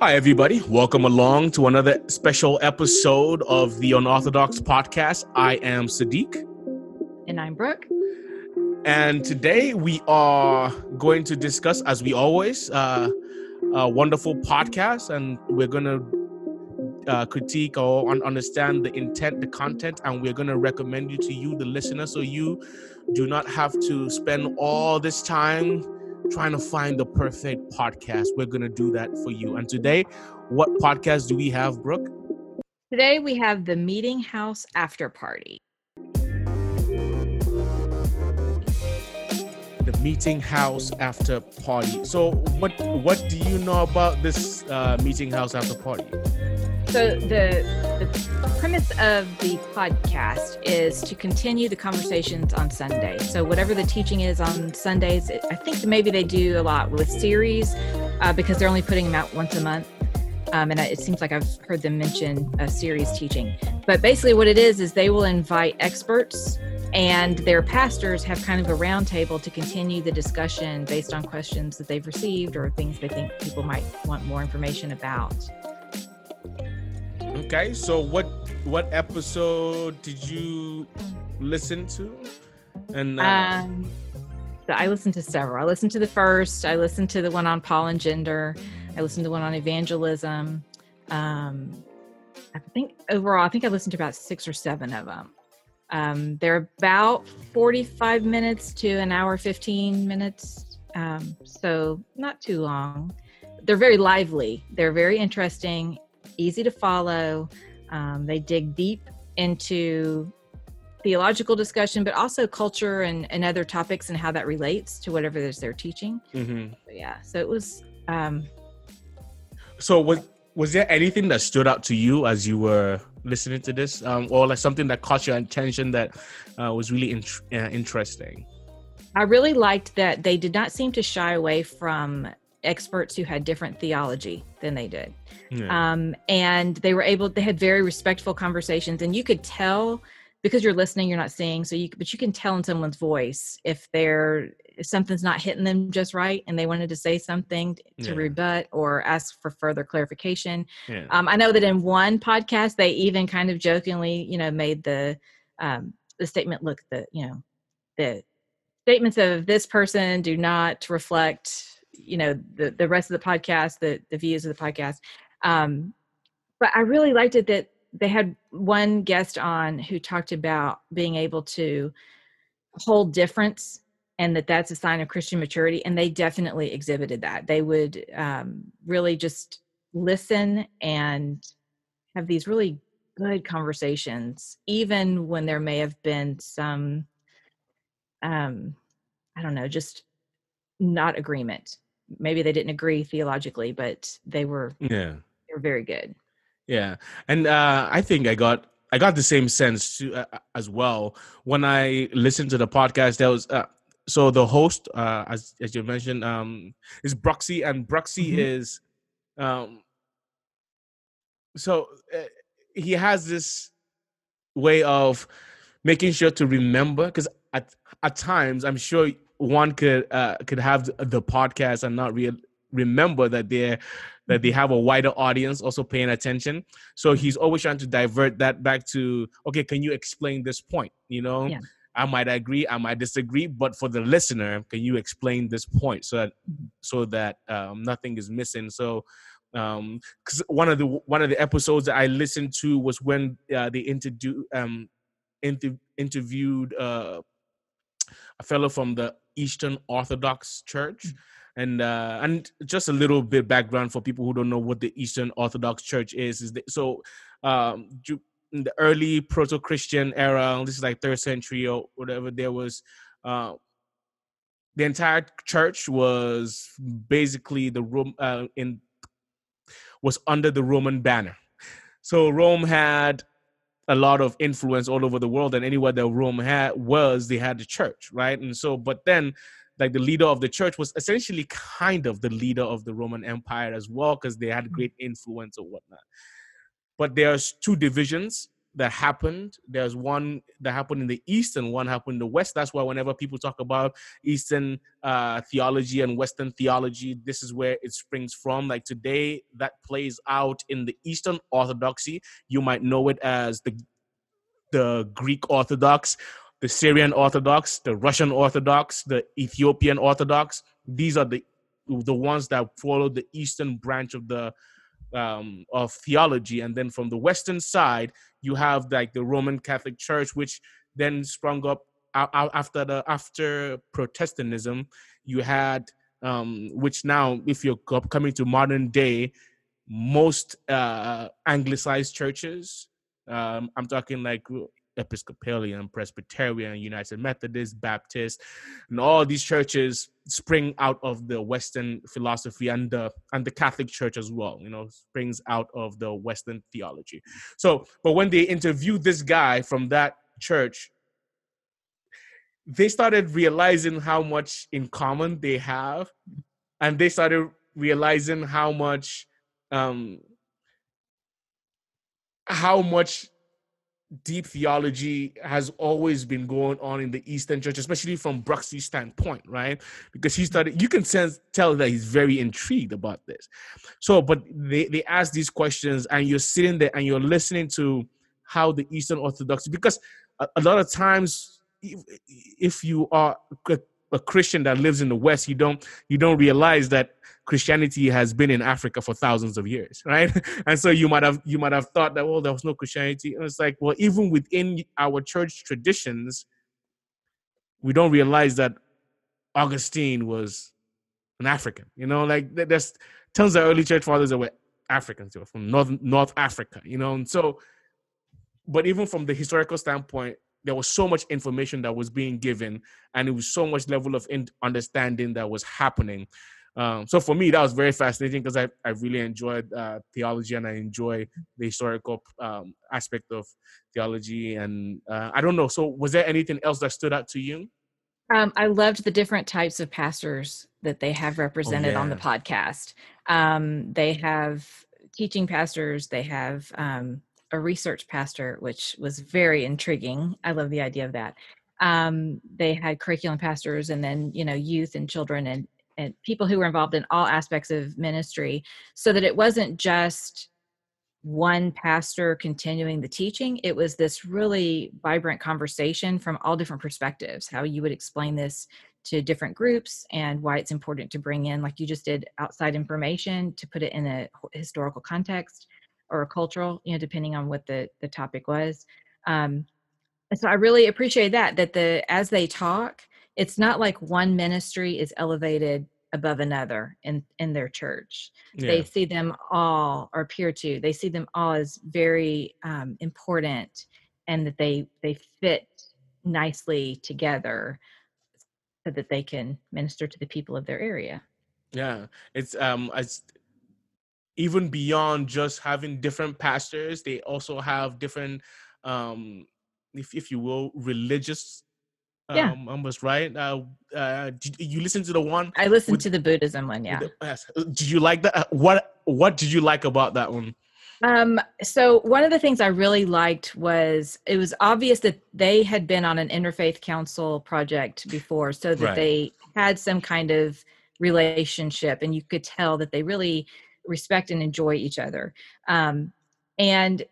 Hi, everybody. Welcome along to another special episode of the Unorthodox Podcast. I am Sadiq. And I'm Brooke. And today we are going to discuss, as we always, uh, a wonderful podcast. And we're going to uh, critique or un- understand the intent, the content, and we're going to recommend you to you, the listener, so you do not have to spend all this time trying to find the perfect podcast. We're going to do that for you. And today, what podcast do we have, Brooke? Today we have the Meeting House After Party. The Meeting House After Party. So, what what do you know about this uh, Meeting House After Party? So the, the premise of the podcast is to continue the conversations on Sunday. So whatever the teaching is on Sundays, I think maybe they do a lot with series uh, because they're only putting them out once a month. Um, and it seems like I've heard them mention a series teaching. But basically, what it is is they will invite experts and their pastors have kind of a roundtable to continue the discussion based on questions that they've received or things they think people might want more information about. Okay, so what what episode did you listen to? And uh, um, so I listened to several. I listened to the first. I listened to the one on Paul and gender. I listened to one on evangelism. Um, I think overall, I think I listened to about six or seven of them. Um, they're about 45 minutes to an hour 15 minutes, um, so not too long. They're very lively. They're very interesting easy to follow. Um, they dig deep into theological discussion, but also culture and, and other topics and how that relates to whatever it is they're teaching. Mm-hmm. Yeah. So it was. Um, so was was there anything that stood out to you as you were listening to this, um, or like something that caught your attention that uh, was really in- uh, interesting? I really liked that they did not seem to shy away from experts who had different theology than they did. Yeah. Um, and they were able, they had very respectful conversations. And you could tell because you're listening, you're not seeing. So you, but you can tell in someone's voice if they're, if something's not hitting them just right and they wanted to say something to yeah. rebut or ask for further clarification. Yeah. Um, I know that in one podcast, they even kind of jokingly, you know, made the, um, the statement, look, the, you know, the statements of this person do not reflect you know the the rest of the podcast the the views of the podcast. Um but i really liked it that they had one guest on who talked about being able to hold difference and that that's a sign of christian maturity and they definitely exhibited that. They would um, really just listen and have these really good conversations even when there may have been some um i don't know just not agreement maybe they didn't agree theologically, but they were yeah they were very good. Yeah, and uh, I think I got I got the same sense too, uh, as well when I listened to the podcast. There was uh, so the host, uh, as as you mentioned, um, is Bruxy, and Bruxy mm-hmm. is, um, so uh, he has this way of making sure to remember because at at times I'm sure one could uh, could have the podcast and not re- remember that they're that they mm-hmm. have a wider audience also paying attention. So he's always trying to divert that back to okay, can you explain this point? You know, yeah. I might agree, I might disagree, but for the listener, can you explain this point so that mm-hmm. so that um, nothing is missing? So um because one of the one of the episodes that i listened to was when uh, they interviewed um inter- interviewed uh a fellow from the Eastern Orthodox Church. Mm. And uh, and just a little bit background for people who don't know what the Eastern Orthodox Church is is that, so um, in the early proto-Christian era, this is like third century or whatever, there was uh, the entire church was basically the room uh, in was under the Roman banner. So Rome had a lot of influence all over the world and anywhere that Rome had was they had the church, right? And so, but then like the leader of the church was essentially kind of the leader of the Roman Empire as well, because they had great influence or whatnot. But there's two divisions that happened. There's one that happened in the east and one happened in the west. That's why whenever people talk about Eastern uh, theology and Western theology, this is where it springs from. Like today, that plays out in the Eastern Orthodoxy. You might know it as the the Greek Orthodox, the Syrian Orthodox, the Russian Orthodox, the Ethiopian Orthodox. These are the the ones that follow the Eastern branch of the um, of theology, and then from the Western side, you have like the Roman Catholic Church, which then sprung up after the after Protestantism. You had um, which now, if you're coming to modern day, most uh, anglicized churches. Um, I'm talking like Episcopalian, Presbyterian, United Methodist, Baptist, and all these churches spring out of the Western philosophy and the and the Catholic Church as well. You know, springs out of the Western theology. So, but when they interviewed this guy from that church, they started realizing how much in common they have, and they started realizing how much um how much deep theology has always been going on in the Eastern Church, especially from Bruxy's standpoint, right? Because he started, you can sense, tell that he's very intrigued about this. So, but they, they ask these questions, and you're sitting there and you're listening to how the Eastern Orthodox, because a, a lot of times, if, if you are a, a Christian that lives in the West, you don't you don't realize that Christianity has been in Africa for thousands of years, right? And so you might have you might have thought that well, there was no Christianity. And it's like, well, even within our church traditions, we don't realize that Augustine was an African. You know, like there's tons of early church fathers that were Africans, they were from North North Africa. You know, and so, but even from the historical standpoint, there was so much information that was being given, and it was so much level of understanding that was happening um, so for me, that was very fascinating because I, I really enjoyed uh, theology and I enjoy the historical um, aspect of theology. And uh, I don't know. So was there anything else that stood out to you? Um, I loved the different types of pastors that they have oh, represented oh, yeah. on the podcast. Um, they have teaching pastors. They have um, a research pastor, which was very intriguing. I love the idea of that. Um, they had curriculum pastors and then you know youth and children and and people who were involved in all aspects of ministry so that it wasn't just one pastor continuing the teaching it was this really vibrant conversation from all different perspectives how you would explain this to different groups and why it's important to bring in like you just did outside information to put it in a historical context or cultural you know depending on what the the topic was um so i really appreciate that that the as they talk it's not like one ministry is elevated above another in in their church yeah. they see them all or appear to they see them all as very um, important and that they they fit nicely together so that they can minister to the people of their area yeah it's um it's even beyond just having different pastors they also have different um if, if you will religious yeah. um, almost right. Uh, uh, you listen to the one? I listened with, to the Buddhism one. Yeah. The, uh, did you like that? Uh, what What did you like about that one? Um, so one of the things I really liked was it was obvious that they had been on an interfaith council project before, so that right. they had some kind of relationship, and you could tell that they really respect and enjoy each other. Um, and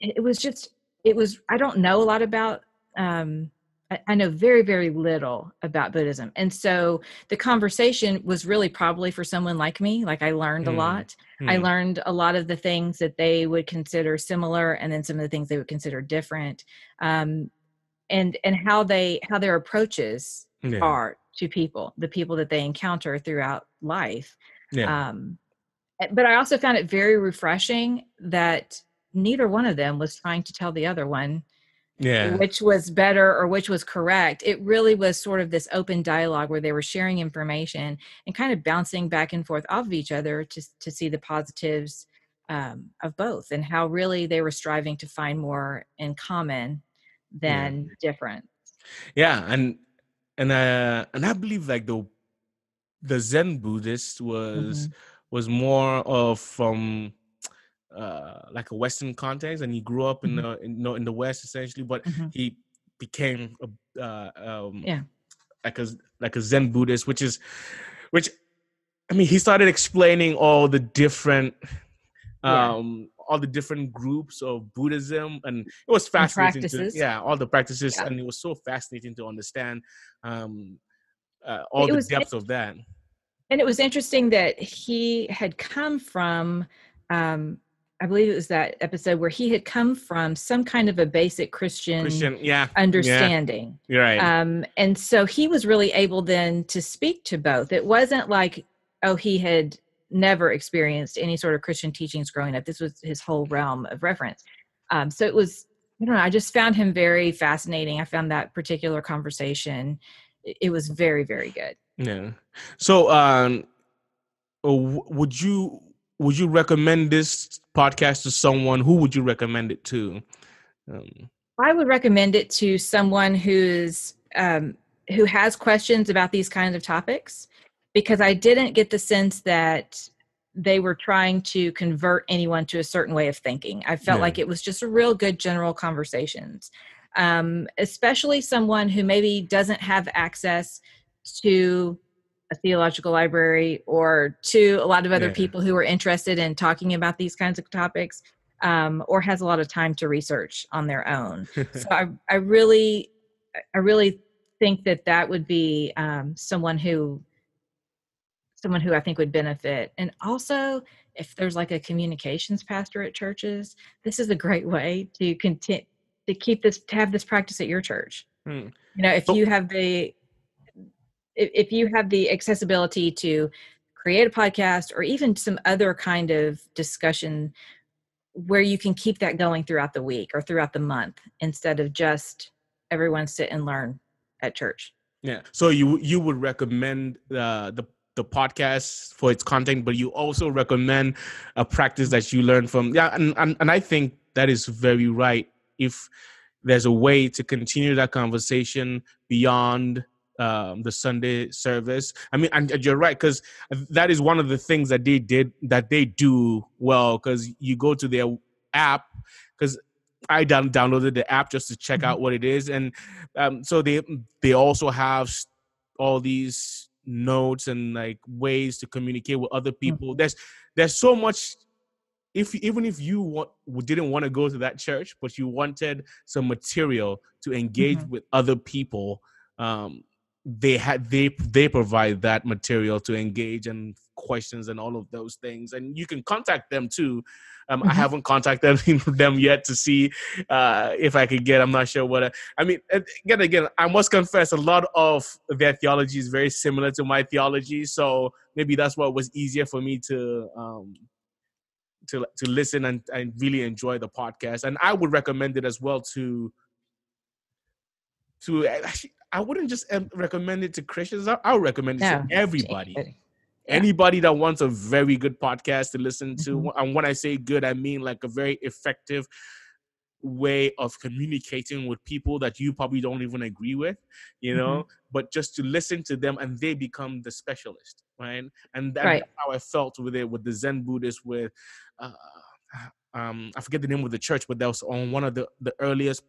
it was just, it was. I don't know a lot about um, I know very, very little about Buddhism. And so the conversation was really probably for someone like me. Like I learned mm. a lot. Mm. I learned a lot of the things that they would consider similar and then some of the things they would consider different. Um, and and how they how their approaches yeah. are to people, the people that they encounter throughout life. Yeah. Um, but I also found it very refreshing that neither one of them was trying to tell the other one yeah. which was better or which was correct. It really was sort of this open dialogue where they were sharing information and kind of bouncing back and forth off of each other to, to see the positives um, of both and how really they were striving to find more in common than yeah. different. Yeah. And, and, uh, and I believe like the, the Zen Buddhist was, mm-hmm. Was more of from, uh, like a Western context, and he grew up in mm-hmm. the in, in the West essentially, but mm-hmm. he became a, uh, um, yeah like a like a Zen Buddhist, which is which I mean he started explaining all the different um yeah. all the different groups of Buddhism and it was fascinating to, yeah all the practices yeah. and it was so fascinating to understand um uh, all it the was, depths of that and it was interesting that he had come from um I believe it was that episode where he had come from some kind of a basic Christian, Christian yeah, understanding. Yeah. Right. Um, and so he was really able then to speak to both. It wasn't like, oh, he had never experienced any sort of Christian teachings growing up. This was his whole realm of reference. Um, so it was, I don't know, I just found him very fascinating. I found that particular conversation, it was very, very good. Yeah. So, um, would you would you recommend this podcast to someone? Who would you recommend it to? Um, I would recommend it to someone who's um, who has questions about these kinds of topics, because I didn't get the sense that they were trying to convert anyone to a certain way of thinking. I felt yeah. like it was just a real good general conversations, um, especially someone who maybe doesn't have access to a theological library or to a lot of other yeah. people who are interested in talking about these kinds of topics um, or has a lot of time to research on their own so I, I really i really think that that would be um, someone who someone who i think would benefit and also if there's like a communications pastor at churches this is a great way to continue to keep this to have this practice at your church hmm. you know if you have the if, if you have the accessibility to create a podcast or even some other kind of discussion where you can keep that going throughout the week or throughout the month instead of just everyone sit and learn at church. Yeah. So you you would recommend uh, the the podcast for its content, but you also recommend a practice that you learn from. Yeah, and, and and I think that is very right. If there's a way to continue that conversation beyond um, the Sunday service. I mean, and you're right because that is one of the things that they did that they do well. Because you go to their app, because I down- downloaded the app just to check mm-hmm. out what it is, and um, so they they also have all these notes and like ways to communicate with other people. Mm-hmm. There's there's so much if even if you want, didn't want to go to that church, but you wanted some material to engage mm-hmm. with other people, um, they had they they provide that material to engage and questions and all of those things and you can contact them too um, mm-hmm. i haven't contacted them yet to see uh, if i could get i'm not sure what I, I, mean again again i must confess a lot of their theology is very similar to my theology so maybe that's what was easier for me to um, to to listen and, and really enjoy the podcast and i would recommend it as well to to actually I wouldn't just recommend it to Christians. I, would recommend it no. to everybody. Yeah. Anybody that wants a very good podcast to listen to, mm-hmm. and when I say good, I mean like a very effective way of communicating with people that you probably don't even agree with, you know, mm-hmm. but just to listen to them and they become the specialist, right? And that's right. how I felt with it with the Zen Buddhist with uh, um I forget the name of the church, but that was on one of the the earliest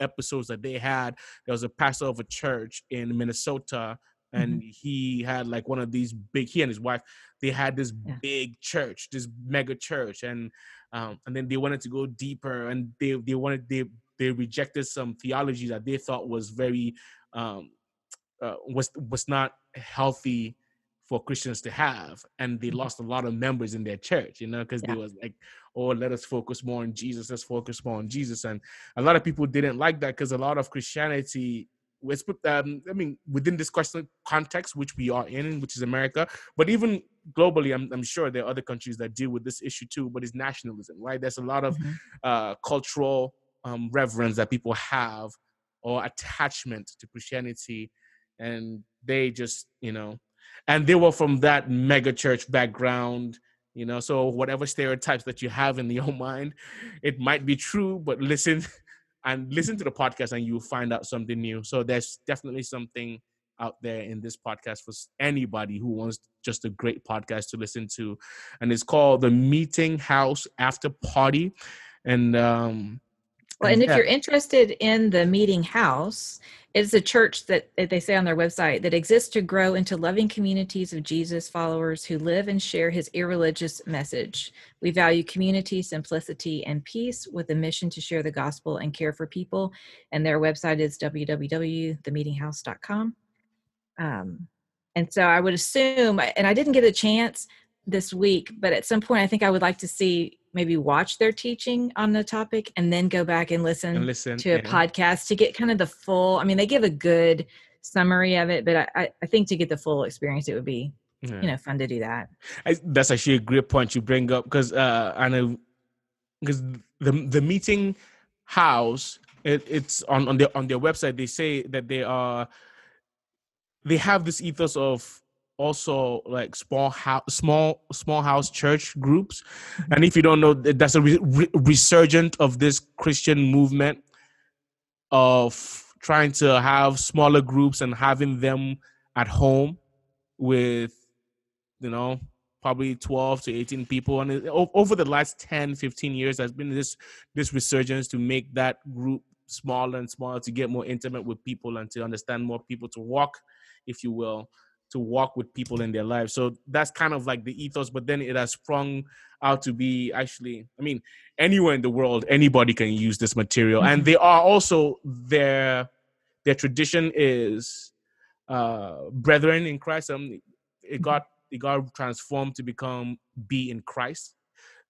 episodes that they had. There was a pastor of a church in Minnesota, and mm-hmm. he had like one of these big. He and his wife, they had this yeah. big church, this mega church, and um, and then they wanted to go deeper, and they they wanted they they rejected some theology that they thought was very um, uh, was was not healthy for Christians to have, and they mm-hmm. lost a lot of members in their church, you know, because yeah. they was like, "Oh, let us focus more on Jesus. Let's focus more on Jesus." And a lot of people didn't like that because a lot of Christianity was, um, I mean, within this question context, which we are in, which is America, but even globally, I'm, I'm sure there are other countries that deal with this issue too. But it's nationalism, right? There's a lot of mm-hmm. uh, cultural um, reverence that people have or attachment to Christianity, and they just, you know and they were from that mega church background you know so whatever stereotypes that you have in your mind it might be true but listen and listen to the podcast and you'll find out something new so there's definitely something out there in this podcast for anybody who wants just a great podcast to listen to. And it's called The Meeting House After Party. And um, well, and if yeah. you're interested in the meeting house, it's a church that they say on their website that exists to grow into loving communities of Jesus followers who live and share his irreligious message. We value community, simplicity, and peace with a mission to share the gospel and care for people. And their website is www.themeetinghouse.com. Um, and so I would assume, and I didn't get a chance this week, but at some point I think I would like to see maybe watch their teaching on the topic and then go back and listen, and listen to a yeah. podcast to get kind of the full i mean they give a good summary of it but i, I think to get the full experience it would be yeah. you know fun to do that I, that's actually a great point you bring up because uh i know because the the meeting house it, it's on on their on their website they say that they are they have this ethos of also like small house small small house church groups. And if you don't know that's a re- re- resurgent of this christian movement of trying to have smaller groups and having them at home with you know probably 12 to 18 people. And over the last 10 15 years there's been this this resurgence to make that group smaller and smaller to get more intimate with people and to understand more people to walk if you will to walk with people in their lives. So that's kind of like the ethos, but then it has sprung out to be actually, I mean, anywhere in the world, anybody can use this material. Mm-hmm. And they are also their their tradition is uh brethren in Christ. Um it mm-hmm. got it got transformed to become be in Christ.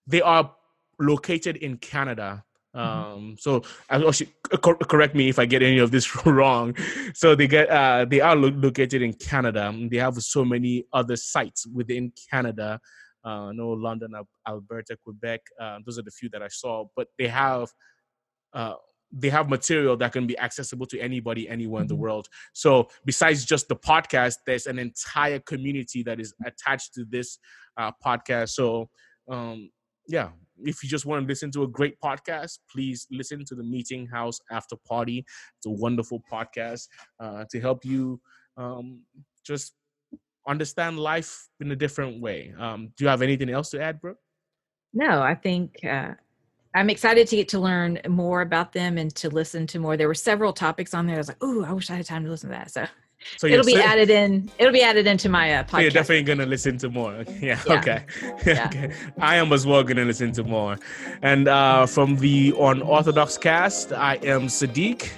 They are located in Canada. Mm-hmm. Um, so I should correct me if I get any of this wrong. So they get uh, they are located in Canada. They have so many other sites within Canada. Uh, no London, Alberta, Quebec. Uh, those are the few that I saw. But they have uh, they have material that can be accessible to anybody anywhere mm-hmm. in the mm-hmm. world. So besides just the podcast, there's an entire community that is attached to this uh, podcast. So um, yeah, if you just want to listen to a great podcast, please listen to the Meeting House After Party. It's a wonderful podcast uh, to help you um, just understand life in a different way. Um, do you have anything else to add, Brooke? No, I think uh, I'm excited to get to learn more about them and to listen to more. There were several topics on there. I was like, oh, I wish I had time to listen to that. So so it'll be added in. It'll be added into my uh, podcast. So you're definitely gonna listen to more. Yeah. yeah. Okay. Yeah. okay. I am as well gonna listen to more. And uh, from the Unorthodox Cast, I am Sadiq.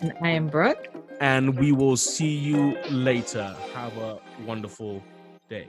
And I am Brooke. And we will see you later. Have a wonderful day.